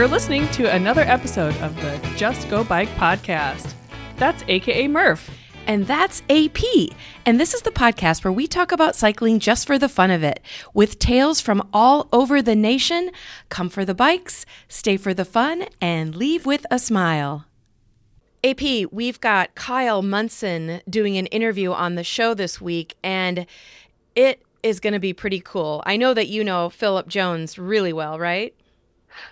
You're listening to another episode of the Just Go Bike podcast. That's AKA Murph. And that's AP. And this is the podcast where we talk about cycling just for the fun of it, with tales from all over the nation. Come for the bikes, stay for the fun, and leave with a smile. AP, we've got Kyle Munson doing an interview on the show this week, and it is going to be pretty cool. I know that you know Philip Jones really well, right?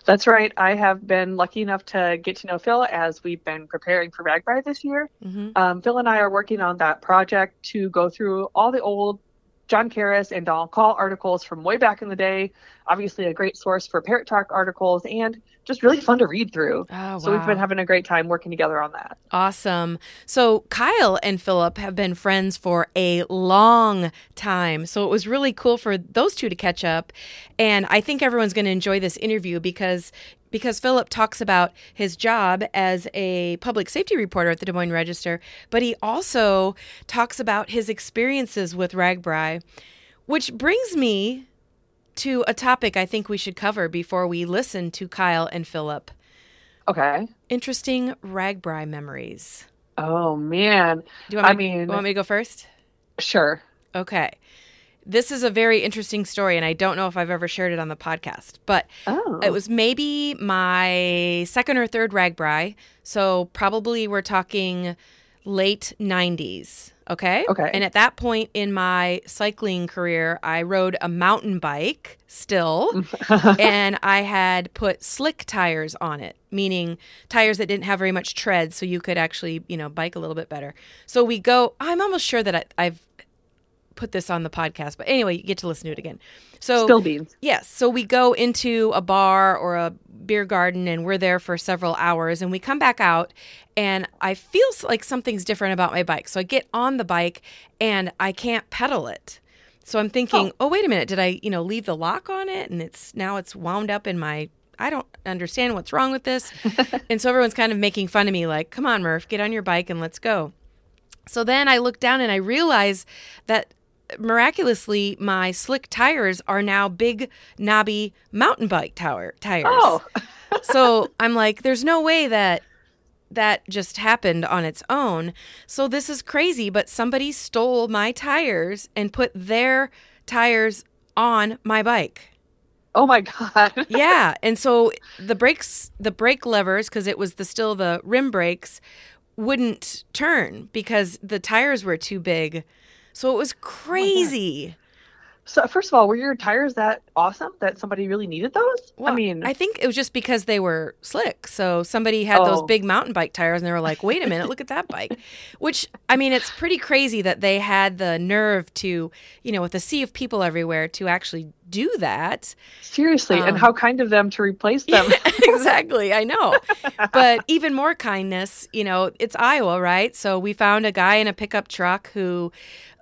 That's right. I have been lucky enough to get to know Phil as we've been preparing for RAGBRAI this year. Mm-hmm. Um, Phil and I are working on that project to go through all the old John Karras and Donald Kaul articles from way back in the day. Obviously, a great source for Parrot Talk articles and just really fun to read through. Oh, wow. So we've been having a great time working together on that. Awesome. So Kyle and Philip have been friends for a long time. So it was really cool for those two to catch up. And I think everyone's going to enjoy this interview because because Philip talks about his job as a public safety reporter at the Des Moines Register, but he also talks about his experiences with RAGBRAI, which brings me to a topic I think we should cover before we listen to Kyle and Philip. Okay. Interesting RAGBRAI memories. Oh man. Do you want me, I mean, want me to go first? Sure. Okay this is a very interesting story, and I don't know if I've ever shared it on the podcast, but oh. it was maybe my second or third RAGBRAI. So probably we're talking late 90s. Okay. Okay. And at that point in my cycling career, I rode a mountain bike still, and I had put slick tires on it, meaning tires that didn't have very much tread, so you could actually, you know, bike a little bit better. So we go. I'm almost sure that I, I've put this on the podcast, but anyway, you get to listen to it again. So still beans. Yes. So we go into a bar or a beer garden and we're there for several hours and we come back out and I feel like something's different about my bike. So I get on the bike and I can't pedal it. So I'm thinking, oh. oh, wait a minute, did I, you know, leave the lock on it and it's now it's wound up in my I don't understand what's wrong with this. and so everyone's kind of making fun of me like, "Come on, Murph, get on your bike and let's go." So then I look down and I realize that miraculously, my slick tires are now big, knobby mountain bike tower tires. Oh. so I'm like, there's no way that that just happened on its own. So this is crazy, but somebody stole my tires and put their tires on my bike. Oh my god. yeah, and so the brakes the brake levers cuz it was the still the rim brakes wouldn't turn because the tires were too big. So it was oh crazy. Oh so first of all, were your tires that awesome that somebody really needed those? Well, I mean, I think it was just because they were slick. So somebody had oh. those big mountain bike tires, and they were like, "Wait a minute, look at that bike." Which I mean, it's pretty crazy that they had the nerve to, you know, with a sea of people everywhere, to actually do that. Seriously, um, and how kind of them to replace them. Yeah, exactly, I know. but even more kindness, you know, it's Iowa, right? So we found a guy in a pickup truck who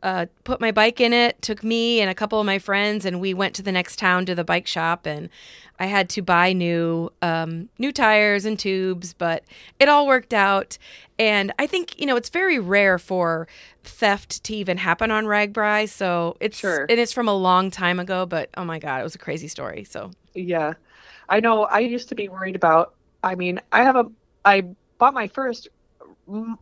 uh, put my bike in it, took me and a couple of my friends, and we went to the next town to the bike shop. And I had to buy new um, new tires and tubes, but it all worked out. And I think you know it's very rare for theft to even happen on RAGBRAI. So it's sure. and it's from a long time ago, but oh my god, it was a crazy story. So yeah, I know. I used to be worried about. I mean, I have a. I bought my first,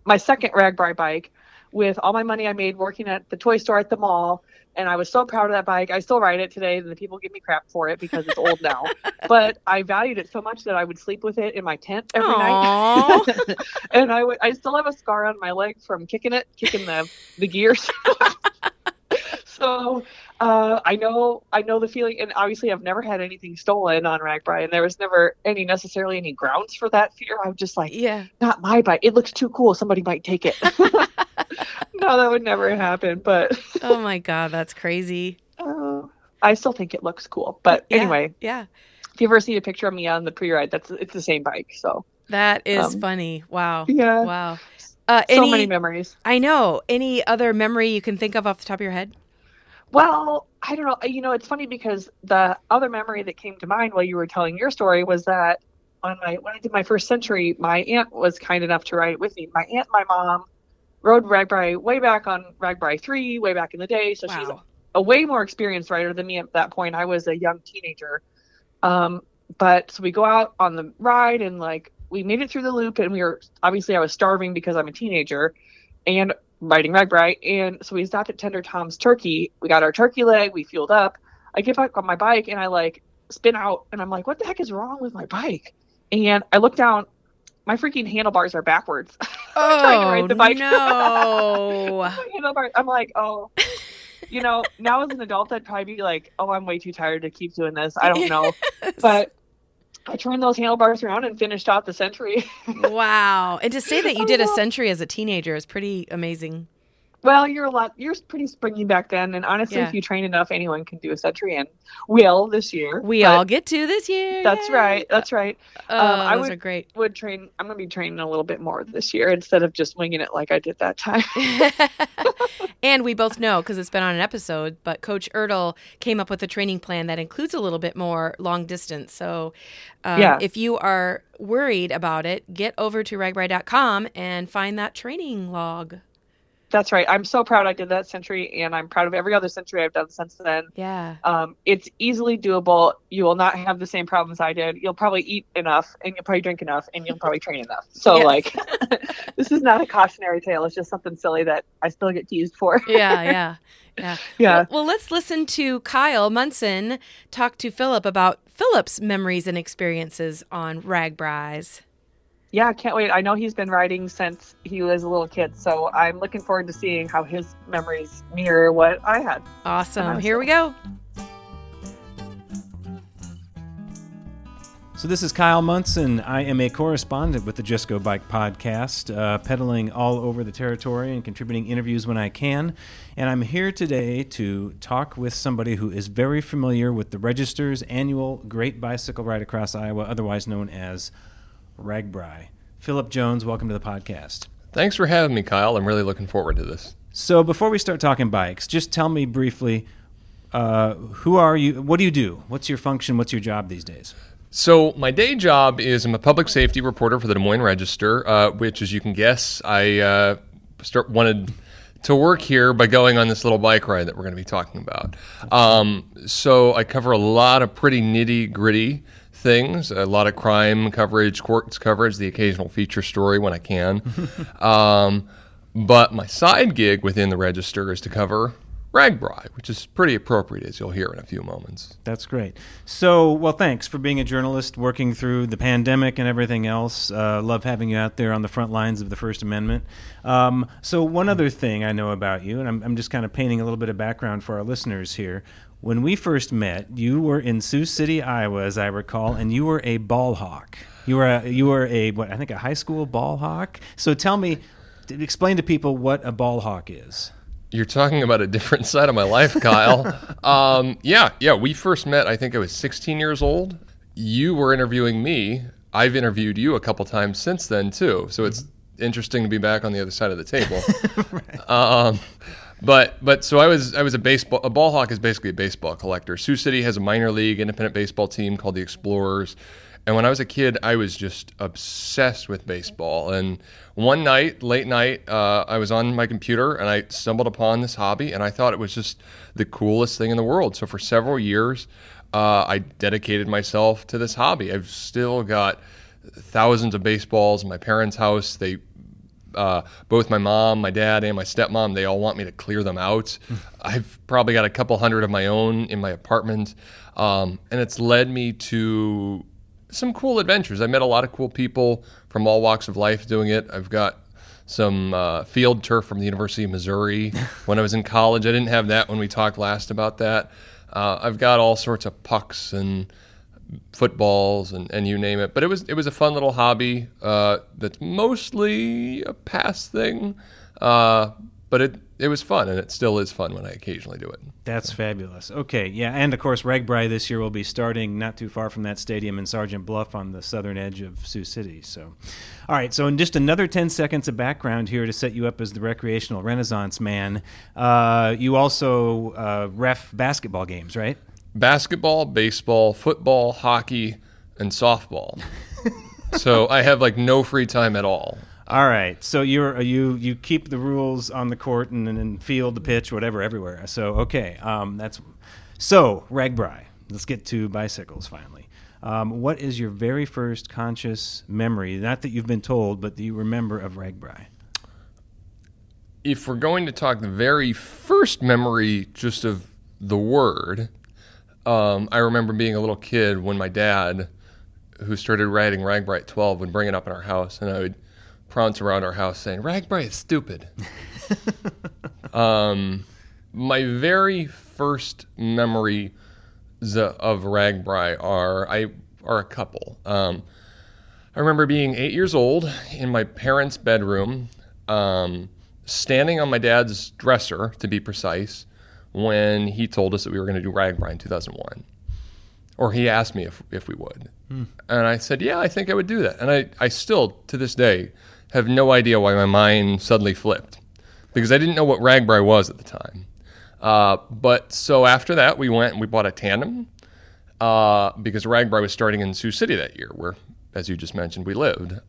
my second RAGBRAI bike with all my money I made working at the toy store at the mall. And I was so proud of that bike. I still ride it today, and the people give me crap for it because it's old now. but I valued it so much that I would sleep with it in my tent every Aww. night. and I would, I still have a scar on my leg from kicking it, kicking the the gears. so uh, I know I know the feeling, and obviously I've never had anything stolen on RAGBRAI, and there was never any necessarily any grounds for that fear. I was just like, yeah, not my bike. It looks too cool. Somebody might take it. no, that would never happen. But oh my god, that's crazy. Uh, I still think it looks cool. But yeah, anyway, yeah. If you ever see a picture of me on the pre-ride, that's it's the same bike. So that is um, funny. Wow. Yeah. Wow. Uh, so any, many memories. I know. Any other memory you can think of off the top of your head? Well, I don't know. You know, it's funny because the other memory that came to mind while you were telling your story was that on my when I did my first century, my aunt was kind enough to ride it with me. My aunt, my mom, rode RAGBRAI way back on RAGBRAI three, way back in the day. So wow. she's a, way more experienced rider than me at that point. I was a young teenager. Um, but so we go out on the ride and like we made it through the loop and we were obviously I was starving because I'm a teenager and riding RAGBRAI and so we stopped at Tender Tom's Turkey. We got our turkey leg, we fueled up. I get back on my bike and I like spin out and I'm like, what the heck is wrong with my bike? And I look down, my freaking handlebars are backwards. Oh, trying to ride oh, the bike. no. Handlebars, I'm like, oh, you know, now as an adult, I'd probably be like, oh, I'm way too tired to keep doing this. I don't know. But I turned those handlebars around and finished out the century. wow. And to say that you did a century as a teenager is pretty amazing. Well, you're a lot, you're pretty springy back then. And honestly, Yeah. if you train enough, anyone can do a century and will this year. We all get to this year. That's Yay. right. That's right. Oh, Um, I would- are great. Would train, I'm going to be training a little bit more this year instead of just winging it like I did that time. and we both know because it's been on an episode, but Coach Ertl came up with a training plan that includes a little bit more long distance. So um, Yeah. if you are worried about it, get over to ragbrai.com and find that training log. That's right. I'm so proud I did that century, and I'm proud of every other century I've done since then. Yeah. Um, it's easily doable. You will not have the same problems I did. You'll probably eat enough, and you'll probably drink enough, and you'll probably train enough. So, Yes. like, this is not a cautionary tale. It's just something silly that I still get teased for. Yeah, yeah, yeah. Yeah. Well, well, let's listen to Kyle Munson talk to Philip about Philip's memories and experiences on RAGBRAIs. Yeah, I can't wait. I know he's been riding since he was a little kid, so I'm looking forward to seeing how his memories mirror what I had. Awesome. Awesome. Here we go. So this is Kyle Munson. I am a correspondent with the Just Go Bike podcast, uh, pedaling all over the territory and contributing interviews when I can. And I'm here today to talk with somebody who is very familiar with the Register's annual Great Bicycle Ride Across Iowa, otherwise known as RAGBRAI. Philip Jones, welcome to the podcast. Thanks for having me, Kyle. I'm really looking forward to this. So before we start talking bikes, just tell me briefly, uh, who are you? What do you do? What's your function? What's your job these days? So, my day job is I'm a public safety reporter for the Des Moines Register, uh, which, as you can guess, I uh, start wanted to work here by going on this little bike ride that we're going to be talking about. Um, so, I cover a lot of pretty nitty gritty things, a lot of crime coverage, courts coverage, the occasional feature story when I can. um, but my side gig within the Register is to cover RAGBRAI, which is pretty appropriate, as you'll hear in a few moments. That's great. So, well, thanks for being a journalist, working through the pandemic and everything else. Uh, love having you out there on the front lines of the First Amendment. Um, so, one other thing I know about you, and I'm, I'm just kind of painting a little bit of background for our listeners here. When we first met, you were in Sioux City, Iowa, as I recall, and you were a ball hawk. You were a, you were a what I think a high school ball hawk. So, tell me, explain to people what a ball hawk is. You're talking about a different side of my life, Kyle. um, yeah, yeah. We first met. I think I was 16 years old. You were interviewing me. I've interviewed you a couple times since then too. So it's interesting to be back on the other side of the table. um, but but so I was I was a baseball a ball hawk is basically a baseball collector. Sioux City has a minor league independent baseball team called the Explorers. And when I was a kid, I was just obsessed with baseball. And one night, late night, uh, I was on my computer and I stumbled upon this hobby, and I thought it was just the coolest thing in the world. So for several years, uh, I dedicated myself to this hobby. I've still got thousands of baseballs in my parents' house. They uh, both my mom, my dad, and my stepmom, they all want me to clear them out. I've probably got a couple hundred of my own in my apartment. Um, and it's led me to some cool adventures. I met a lot of cool people from all walks of life doing it. I've got some uh, field turf from the University of Missouri when I was in college. I didn't have that when we talked last about that. Uh, I've got all sorts of pucks and footballs and, and you name it. But it was it was a fun little hobby uh, that's mostly a past thing, uh, but it it was fun and it still is fun when I occasionally do it. That's fabulous. Okay, yeah, and of course, RAGBRAI this year will be starting not too far from that stadium in Sergeant Bluff on the southern edge of Sioux City. So, all right, so in just another 10 seconds of background here to set you up as the recreational renaissance man, uh, you also uh, ref basketball games, right? Basketball, baseball, football, hockey, and softball. so I have like no free time at all. All right, so you're you you keep the rules on the court and, and field, the pitch, whatever, everywhere. So okay, um, that's so RAGBRAI. Let's get to bicycles finally. Um, what is your very first conscious memory? Not that you've been told, but that you remember of RAGBRAI? If we're going to talk the very first memory just of the word, um, I remember being a little kid when my dad, who started writing RAGBRAI 12, would bring it up in our house, and I would prance around our house saying, RAGBRAI is stupid. um, my very first memory of RAGBRAI are I are a couple. Um, I remember being eight years old in my parents' bedroom, um, standing on my dad's dresser, to be precise, when he told us that we were going to do RAGBRAI in 2001. Or he asked me if, if we would. Hmm. And I said, yeah, I think I would do that. And I, I still, to this day, have no idea why my mind suddenly flipped because I didn't know what RAGBRAI was at the time. Uh, but so after that, we went and we bought a tandem uh, because RAGBRAI was starting in Sioux City that year, where, as you just mentioned, we lived.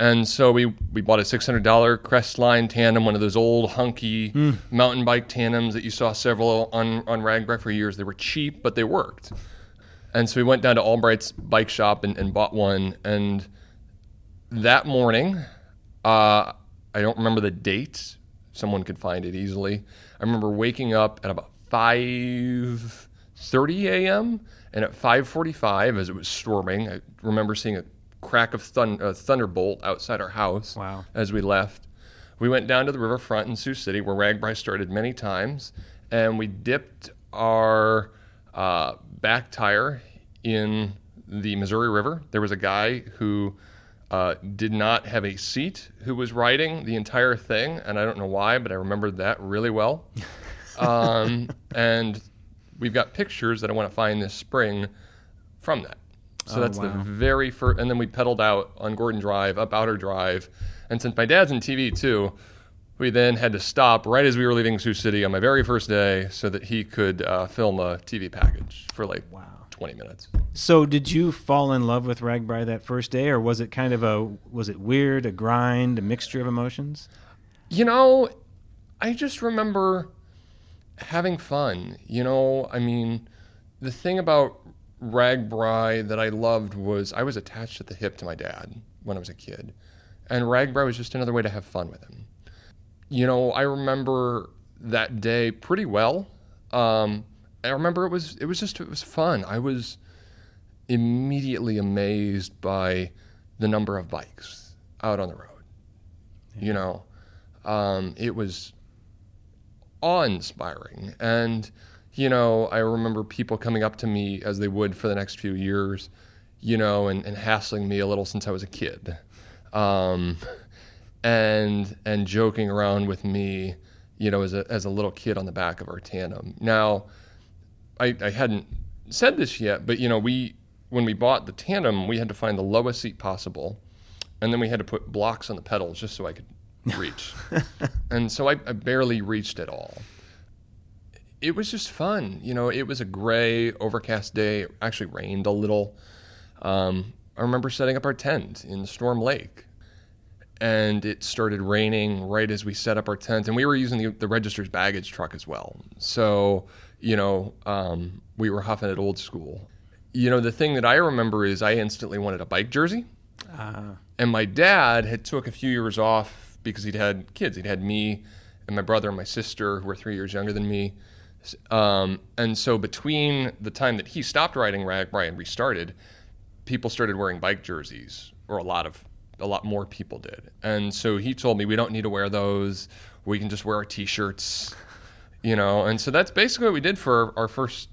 And so we, we bought a $600 Crestline tandem, one of those old hunky mm. mountain bike tandems that you saw several on, on RAGBRAI for years. They were cheap, but they worked. And so we went down to Albright's bike shop and, and bought one. And that morning, uh, I don't remember the date. Someone could find it easily. I remember waking up at about 5:30 a.m. and at 5:45, as it was storming, I remember seeing a crack of thun- a thunderbolt outside our house. Wow. As we left, we went down to the riverfront in Sioux City, where RAGBRAI started many times, and we dipped our uh, back tire in the Missouri River. There was a guy who uh, did not have a seat who was riding the entire thing, and I don't know why, but I remembered that really well. Um, and we've got pictures that I want to find this spring from that. So oh, that's wow. the very first, and then we pedaled out on Gordon Drive, up Outer Drive, and since my dad's in TV too, we then had to stop right as we were leaving Sioux City on my very first day so that he could uh, film a TV package for like wow. 20 minutes. So, did you fall in love with RAGBRAI that first day, or was it kind of a was it weird, a grind, a mixture of emotions? You know, I just remember having fun. You know, I mean, the thing about RAGBRAI that I loved was I was attached at the hip to my dad when I was a kid, and RAGBRAI was just another way to have fun with him. You know, I remember that day pretty well. Um, I remember it was it was just it was fun. I was immediately amazed by the number of bikes out on the road. Yeah. You know, um, it was awe-inspiring, and you know, I remember people coming up to me as they would for the next few years, you know, and, and hassling me a little since I was a kid, um, and and joking around with me, you know, as a as a little kid on the back of our tandem. Now I, I hadn't said this yet, but you know, we when we bought the tandem, we had to find the lowest seat possible, and then we had to put blocks on the pedals just so I could reach. and so I, I, barely reached at all. It was just fun, you know. It was a gray, overcast day. It actually rained a little. Um, I remember setting up our tent in Storm Lake, and it started raining right as we set up our tent, and we were using the, the register's baggage truck as well. So you know, um, we were huffing it old school. You know, the thing that I remember is I instantly wanted a bike jersey. Uh. And my dad had took a few years off because he'd had kids. He'd had me and my brother and my sister who were three years younger than me. Um, and so between the time that he stopped riding RAGBRAI and restarted, people started wearing bike jerseys, or a lot of a lot more people did. And so he told me we don't need to wear those. We can just wear our t-shirts you know and so that's basically what we did for our first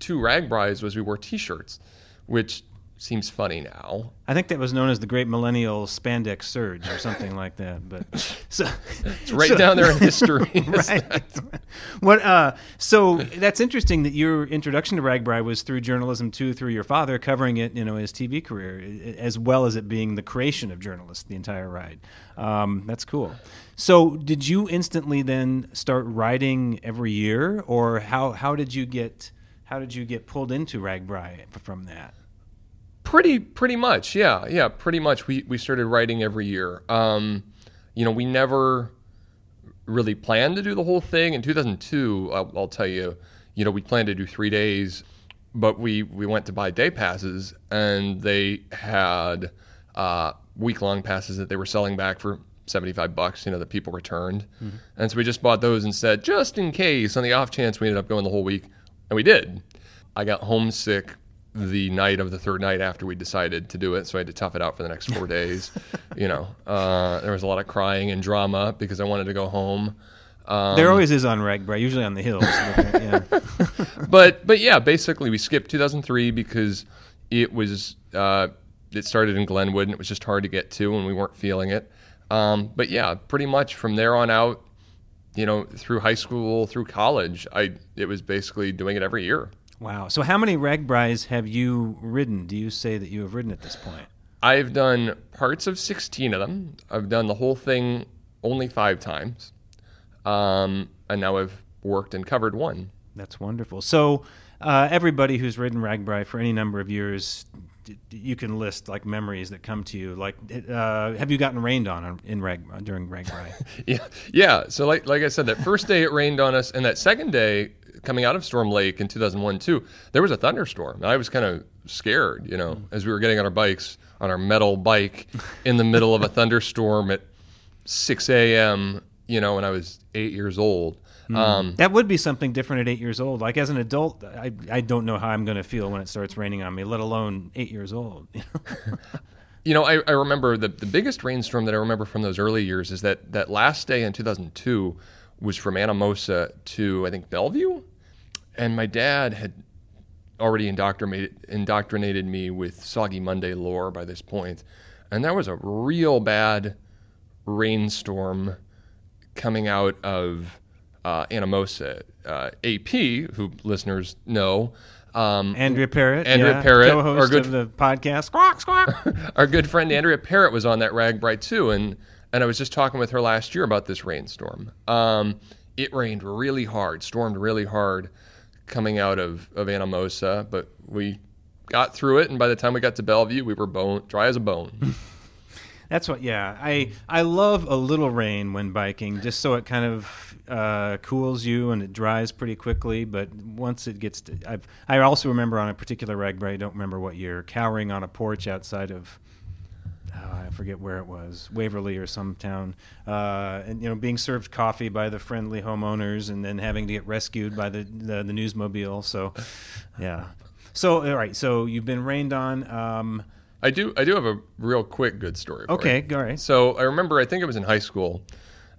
two RAGBRAIs was we wore t-shirts which seems funny now. I think that was known as the great millennial spandex surge or something like that but so it's right so, down there in history. Right. What uh so that's interesting that your introduction to RAGBRAI was through journalism too through your father covering it you know his tv career as well as it being the creation of journalists the entire ride. Um, that's cool. So, did you instantly then start writing every year, or how how did you get how did you get pulled into RAGBRAI from that? Pretty pretty much, yeah, yeah, pretty much. We we started writing every year. Um, you know, we never really planned to do the whole thing. In 2002, I'll, I'll tell you, you know, we planned to do three days, but we we went to buy day passes, and they had uh, week long passes that they were selling back for. 75 bucks, you know, that people returned. And so we just bought those instead, just in case, on the off chance we ended up going the whole week. And we did. I got homesick the night of the third night after we decided to do it, so I had to tough it out for the next four days. You know, uh, there was a lot of crying and drama because I wanted to go home. Um, there always is on RAGBRAI, usually on the hills. but, yeah. but but yeah, basically we skipped 2003 because it was uh, it started in Glenwood and it was just hard to get to and we weren't feeling it. Um, but yeah, pretty much from there on out, you know, through high school, through college, I it was basically doing it every year. Wow. So, how many RAGBRAIs have you ridden? Do you say that you have ridden at this point? I've done parts of 16 of them. I've done the whole thing only five times. Um, and now I've worked and covered one. That's wonderful. So, uh, everybody who's ridden RAGBRAI for any number of years, d- you can list like memories that come to you. Like, uh, have you gotten rained on in Rag during RAGBRAI? Yeah, yeah. So like like I said, that first day it rained on us, and that second day coming out of Storm Lake in 2001 too, there was a thunderstorm. I was kind of scared, you know, as we were getting on our bikes on our metal bike in the middle of a thunderstorm at 6 a.m. You know, when I was eight years old. Um, that would be something different at eight years old. Like as an adult, I, I don't know how I'm going to feel when it starts raining on me, let alone eight years old. you know? You know, I, I remember the, the biggest rainstorm that I remember from those early years is that that last day in 2002 was from Anamosa to, I think, Bellevue. And my dad had already indoctrinated, indoctrinated me with Soggy Monday lore by this point. And that was a real bad rainstorm coming out of uh, Anamosa. Uh, AP, who listeners know, um, Andrea Parrott, Andrea yeah, Parrott, co-host our good- of the podcast. Squawk, squawk. our good friend Andrea Parrott was on that RAGBRAI too, and and I was just talking with her last year about this rainstorm. Um, it rained really hard, stormed really hard, coming out of of Anamosa, but we got through it, and by the time we got to Bellevue, we were bone dry as a bone. That's what. Yeah, I I love a little rain when biking, just so it kind of uh, cools you and it dries pretty quickly. But once it gets, to, I've I also remember on a particular RAGBRAI, I don't remember what year, cowering on a porch outside of. I forget where it was, Waverly or some town, uh, and you know, being served coffee by the friendly homeowners, and then having to get rescued by the the, the newsmobile. So, yeah. So all right, so you've been rained on. Um, I do I do have a real quick good story. For okay, you. all right. So I remember, I think it was in high school,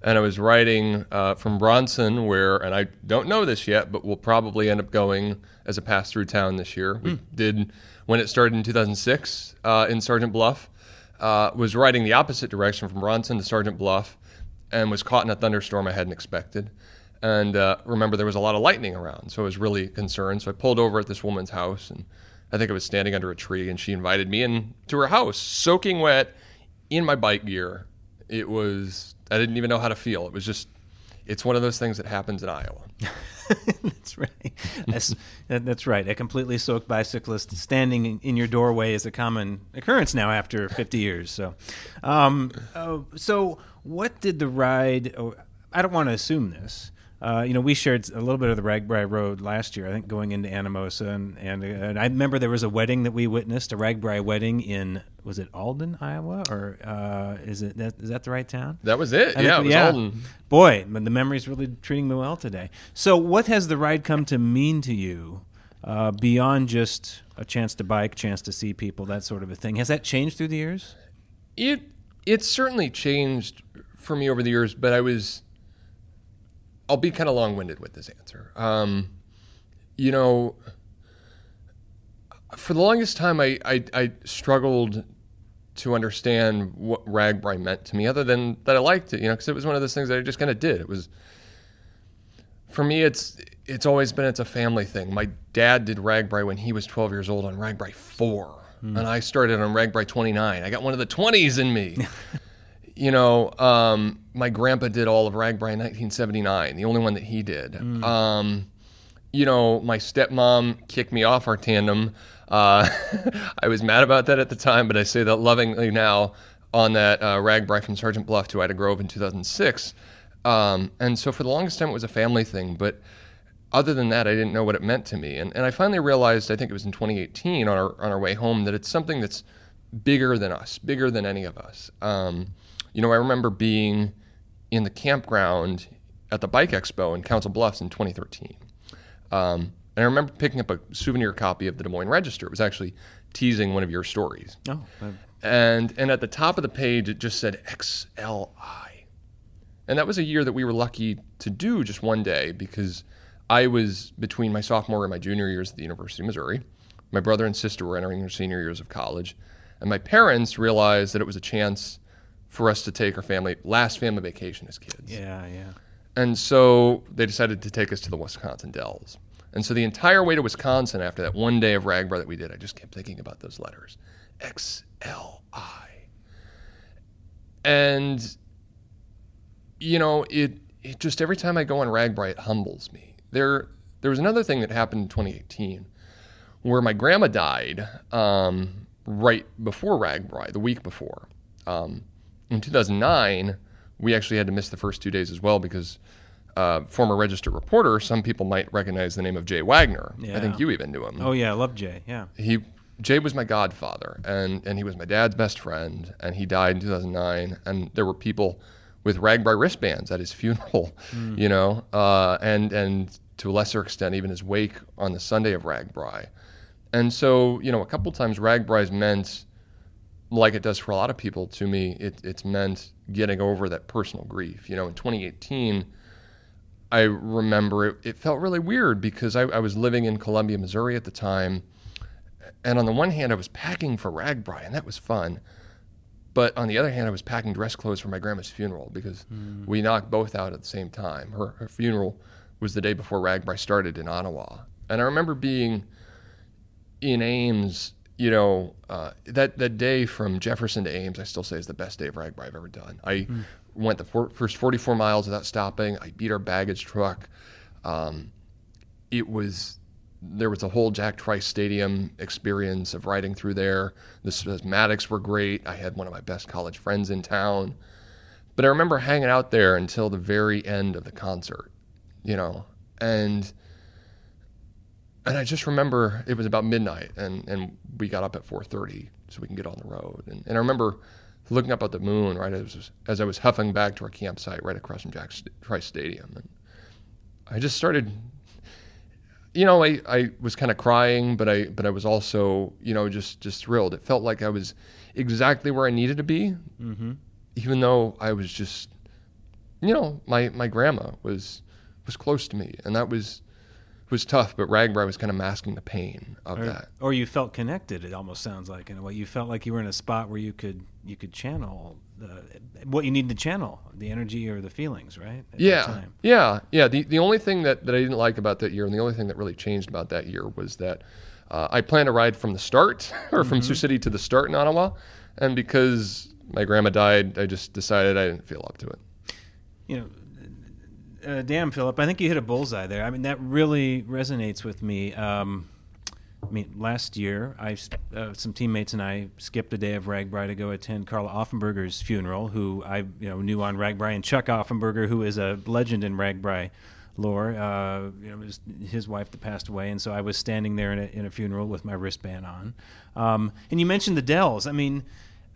and I was riding uh, from Bronson, where, and I don't know this yet, but we'll probably end up going as a pass through town this year. We did when it started in 2006 uh, in Sergeant Bluff. Uh, was riding the opposite direction from Bronson to Sergeant Bluff, and was caught in a thunderstorm I hadn't expected. And uh, remember, there was a lot of lightning around, so I was really concerned. So I pulled over at this woman's house, and I think I was standing under a tree, and she invited me in to her house, soaking wet, in my bike gear. It was I didn't even know how to feel. It was just it's one of those things that happens in Iowa. that's right. That's, that, that's right. A completely soaked bicyclist standing in, in your doorway is a common occurrence now after 50 years. So, um, uh, so what did the ride? Oh, I don't want to assume this. Uh, you know, we shared a little bit of the RAGBRAI Road last year. I think going into Anamosa, and, and and I remember there was a wedding that we witnessed, a RAGBRAI wedding in was it Alden, Iowa, or uh, is it that is that the right town? That was it. I yeah, think- it was Alden. Boy, but the memory's really treating me well today. So, what has the ride come to mean to you uh, beyond just a chance to bike, chance to see people, that sort of a thing? Has that changed through the years? It it certainly changed for me over the years, but I was I'll be kind of long-winded with this answer. Um, you know, for the longest time, I, I, I struggled to understand what RAGBRAI meant to me, other than that I liked it, you know, because it was one of those things that I just kind of did. It was for me, it's it's always been it's a family thing. My dad did RAGBRAI when he was 12 years old on RAGBRAI 4, and I started on RAGBRAI 29. I got one of the 20s in me. you know, um, my grandpa did all of RAGBRAI in 1979, the only one that he did. Um, you know, my stepmom kicked me off our tandem. Uh, I was mad about that at the time, but I say that lovingly now on that uh, RAGBRAI from Sergeant Bluff to Ida Grove in 2006. Um, and so for the longest time, it was a family thing. But other than that, I didn't know what it meant to me. And, and I finally realized, I think it was in 2018 on our, on our way home, that it's something that's bigger than us, bigger than any of us. Um, you know, I remember being in the campground at the Bike Expo in Council Bluffs in 2013. Um, and I remember picking up a souvenir copy of the Des Moines Register. It was actually teasing one of your stories. Oh, And and at the top of the page it just said XLI. And that was a year that we were lucky to do just one day because I was between my sophomore and my junior years at the University of Missouri. My brother and sister were entering their senior years of college. And my parents realized that it was a chance for us to take our family last family vacation as kids. yeah, yeah. And so they decided to take us to the Wisconsin Dells. And so the entire way to Wisconsin after that one day of RAGBRAI that we did, I just kept thinking about those letters X L I. And, you know, it, it just every time I go on RAGBRAI, it humbles me. There, there was another thing that happened in 2018 where my grandma died um, right before RAGBRAI, the week before. Um, in 2009, we actually had to miss the first two days as well because uh, former registered reporter, some people might recognize the name of Jay Wagner. I think you even knew him. Oh yeah, I love Jay. Yeah. He Jay was my godfather, and and he was my dad's best friend, and he died in 2009. And there were people with RAGBRAI wristbands at his funeral, you know, uh, and and to a lesser extent, even his wake on the Sunday of RAGBRAI. And so, you know, a couple times RAGBRAI's meant, like it does for a lot of people, to me, it, it's meant getting over that personal grief. You know, in 2018, I remember it, it felt really weird because I, I was living in Columbia, Missouri at the time. And on the one hand, I was packing for RAGBRAI, and that was fun. But on the other hand, I was packing dress clothes for my grandma's funeral because hmm. we knocked both out at the same time. Her, her funeral was the day before RAGBRAI started in Onawa. And I remember being in Ames, you know, uh, that, that day from Jefferson to Ames, I still say is the best day of RAGBRAI I've ever done. I went the for, first 44 miles without stopping. I beat our baggage truck. Um, it was there was a whole Jack Trice Stadium experience of riding through there. The Spazmatics were great. I had one of my best college friends in town. But I remember hanging out there until the very end of the concert, you know, and and I just remember it was about midnight, and, and we got up at 4:30 so we can get on the road. And, and I remember looking up at the moon right as as I was huffing back to our campsite right across from Jack Trice Stadium, and I just started you know, I, I was kind of crying, but I but I was also, you know, just just thrilled. It felt like I was exactly where I needed to be, mm-hmm. even though I was just, you know, my my grandma was was close to me, and that was was tough. But RAGBRAI was kind of masking the pain of Or, that. or you felt connected. It almost sounds like in a way. You felt like you were in a spot where you could you could channel the, what you need to channel, the energy or the feelings, right? At that Yeah, time. yeah, yeah. The the only thing that, that I didn't like about that year, and the only thing that really changed about that year was that uh, I planned a ride from the start, or from Sioux City to the start in Onawa, and because my grandma died, I just decided I didn't feel up to it. you know, uh, damn, Philip, I think you hit a bullseye there. I mean, that really resonates with me. Um, I mean, last year, I uh, some teammates and I skipped a day of RAGBRAI to go attend Carla Offenburger's funeral, who I you know knew on RAGBRAI, and Chuck Offenburger, who is a legend in RAGBRAI lore. Uh, you know, his wife that passed away, and so I was standing there in a, in a funeral with my wristband on. Um, and you mentioned the Dells. I mean,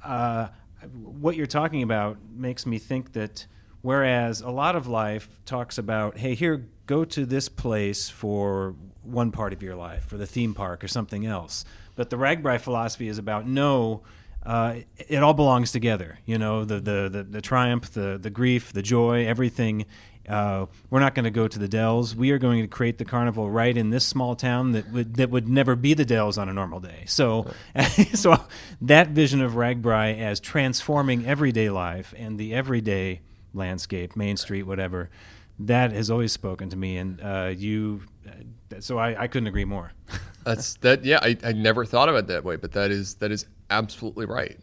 uh, what you're talking about makes me think that whereas a lot of life talks about, hey, here, go to this place for one part of your life, for the theme park or something else. But the RAGBRAI philosophy is about no. Uh, it all belongs together, you know. The, the the the triumph, the the grief, the joy, everything. Uh, we're not going to go to the Dells. We are going to create the carnival right in this small town that would that would never be the Dells on a normal day. So, so that vision of RAGBRAI as transforming everyday life and the everyday landscape, Main Street, whatever, that has always spoken to me. And uh, you, uh, so I, I couldn't agree more. That's that. Yeah, I, I never thought of it that way, but that is that is absolutely right.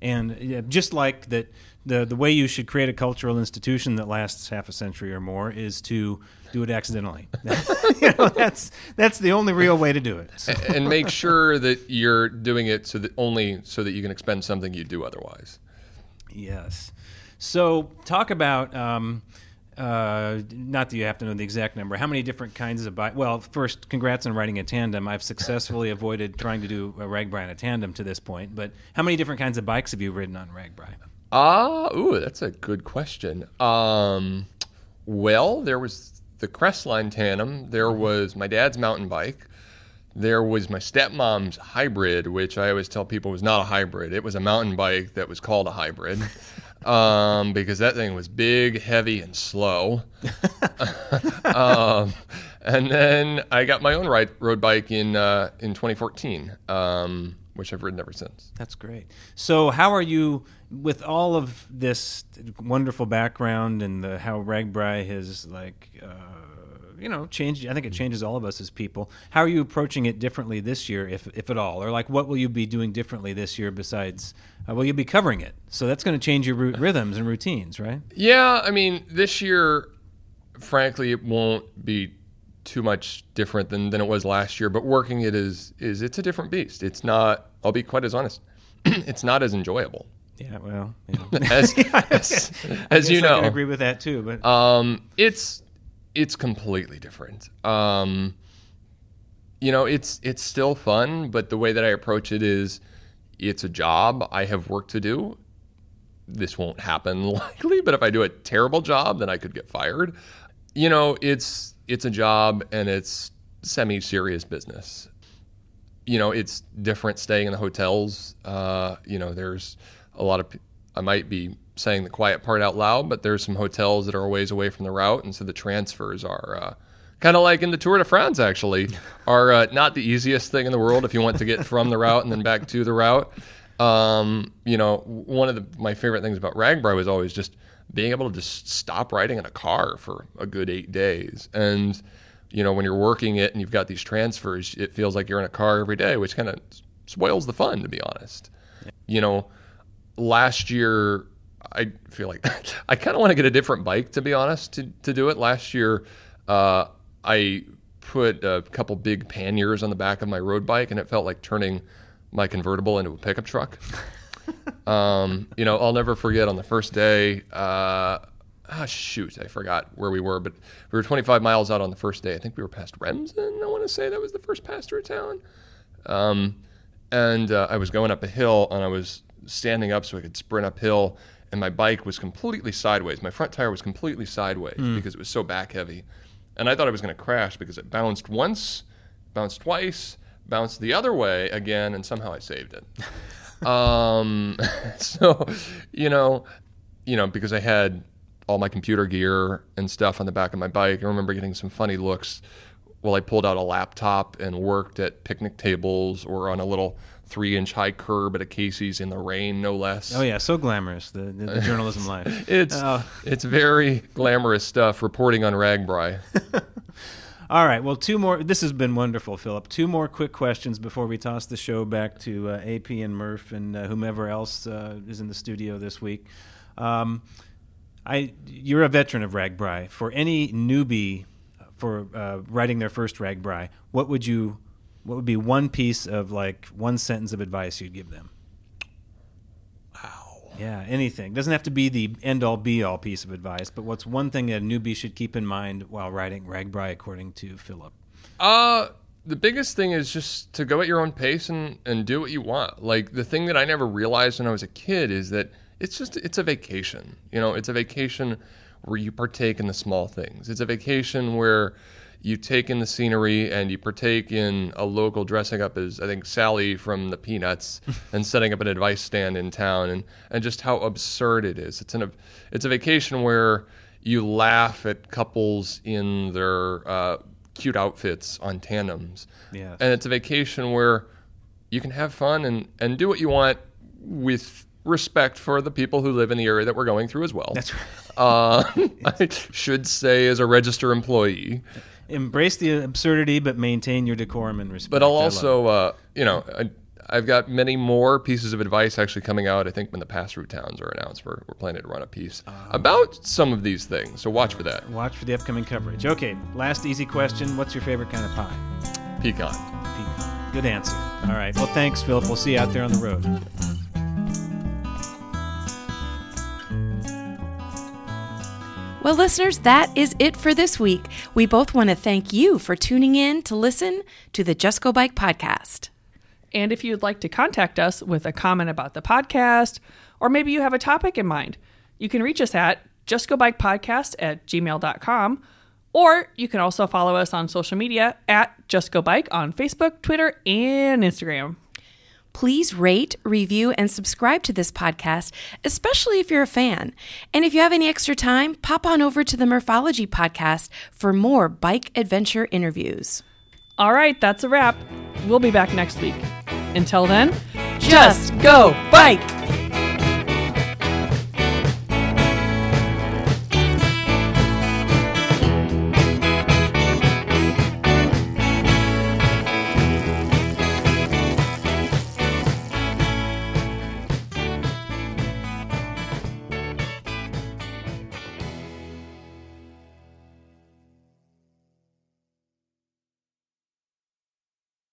And yeah, just like that, the the way you should create a cultural institution that lasts half a century or more is to do it accidentally. you know, that's that's the only real way to do it. So- and make sure that you're doing it so that only so that you can expend something you do otherwise. Yes. So talk about um, uh, not that you have to know the exact number. How many different kinds of bike? Well, first, congrats on riding a tandem. I've successfully avoided trying to do a RAGBRAI on a tandem to this point. But how many different kinds of bikes have you ridden on RAGBRAI? Ah, ooh, that's a good question. Um, well, there was the Crestline tandem. There was my dad's mountain bike. There was my stepmom's hybrid, which I always tell people was not a hybrid. It was a mountain bike that was called a hybrid um, because that thing was big, heavy, and slow. um, and then I got my own ride, road bike in uh, in 2014, um, which I've ridden ever since. That's great. So, how are you with all of this wonderful background and the, how RAGBRAI has like uh, you know changed? I think it changes all of us as people. How are you approaching it differently this year, if if at all, or like what will you be doing differently this year besides? Uh, well, you'll be covering it, so that's going to change your rhythms and routines, right? Yeah, I mean, this year, frankly, it won't be too much different than, than it was last year. But working it is is it's a different beast. It's not. I'll be quite as honest. it's not as enjoyable Yeah, well, yeah. as as, as you Guess I know. agree with that too. But Um, it's it's completely different. Um, you know, it's it's still fun, but the way that I approach it is, it's a job. I have work to do. This won't happen likely, but if I do a terrible job, then I could get fired. You know, it's it's a job and it's semi-serious business. You know, it's different staying in the hotels. Uh, you know, there's a lot of. I might be saying the quiet part out loud, but there's some hotels that are a ways away from the route, and so the transfers are uh, kind of like in the Tour de France. Actually, are uh, not the easiest thing in the world if you want to get from the route and then back to the route. Um, you know, one of the, my favorite things about RAGBRAI was always just being able to just stop riding in a car for a good eight days. And, you know, when you're working it and you've got these transfers, it feels like you're in a car every day, which kind of spoils the fun, to be honest. You know, last year, I feel like I kind of want to get a different bike, to be honest, to, to do it. Last year, uh, I put a couple big panniers on the back of my road bike, and it felt like turning my convertible into a pickup truck. um, you know, I'll never forget on the first day. Uh, ah, shoot, I forgot where we were, but we were 25 miles out on the first day. I think we were past Remsen. I want to say that was the first pass through town. Um, and uh, I was going up a hill, and I was standing up so I could sprint uphill, and my bike was completely sideways. My front tire was completely sideways because it was so back heavy, and I thought I was going to crash because it bounced once, bounced twice, bounced the other way again, and somehow I saved it. um, so, you know, you know, because I had all my computer gear and stuff on the back of my bike. I remember getting some funny looks while I pulled out a laptop and worked at picnic tables or on a little three inch high curb at a Casey's in the rain, no less. oh yeah, so glamorous the, the, the journalism life. It's Oh. it's very glamorous stuff reporting on RAGBRAI. All right. Well, two more. This has been wonderful, Philip. Two more quick questions before we toss the show back to uh, AP and Murph and uh, whomever else uh, is in the studio this week. Um, I, you're a veteran of RAGBRAI. For any newbie for uh, writing their first RAGBRAI, what would you, what would be one piece of like one sentence of advice you'd give them? Wow. Yeah, anything. Doesn't have to be the end all be all piece of advice, but what's one thing that a newbie should keep in mind while writing RAGBRAI, according to Philip? Uh the biggest thing is just to go at your own pace and, and do what you want. Like the thing that I never realized when I was a kid is that it's just it's a vacation. You know, it's a vacation where you partake in the small things. It's a vacation where you take in the scenery and you partake in a local dressing up as I think Sally from the Peanuts and setting up an advice stand in town and, and just how absurd it is. It's an it's a vacation where you laugh at couples in their uh, cute outfits on tandems. Yes. And it's a vacation where you can have fun and, and do what you want with respect for the people who live in the area that we're going through as well. That's right. Uh, I should say as a register employee. Embrace the absurdity, but maintain your decorum and respect. But I'll also, uh, you know, I, I've got many more pieces of advice actually coming out. I think when the pass through towns are announced, we're, we're planning to run a piece Ah. about some of these things. So watch for that. Watch for the upcoming coverage. Okay, last easy question. What's your favorite kind of pie? Pecan. Pecan. Good answer. All right. Well, thanks, Philip. We'll see you out there on the road. Well, listeners, that is it for this week. We both want to thank you for tuning in to listen to the Just Go Bike podcast. And if you'd like to contact us with a comment about the podcast, or maybe you have a topic in mind, you can reach us at justgobikepodcast at gmail.com. Or you can also follow us on social media at Just Go Bike on Facebook, Twitter, and Instagram. Please rate, review, and subscribe to this podcast, especially if you're a fan. And if you have any extra time, pop on over to the Morphology podcast for more bike adventure interviews. All right, that's a wrap. We'll be back next week. Until then, just go bike!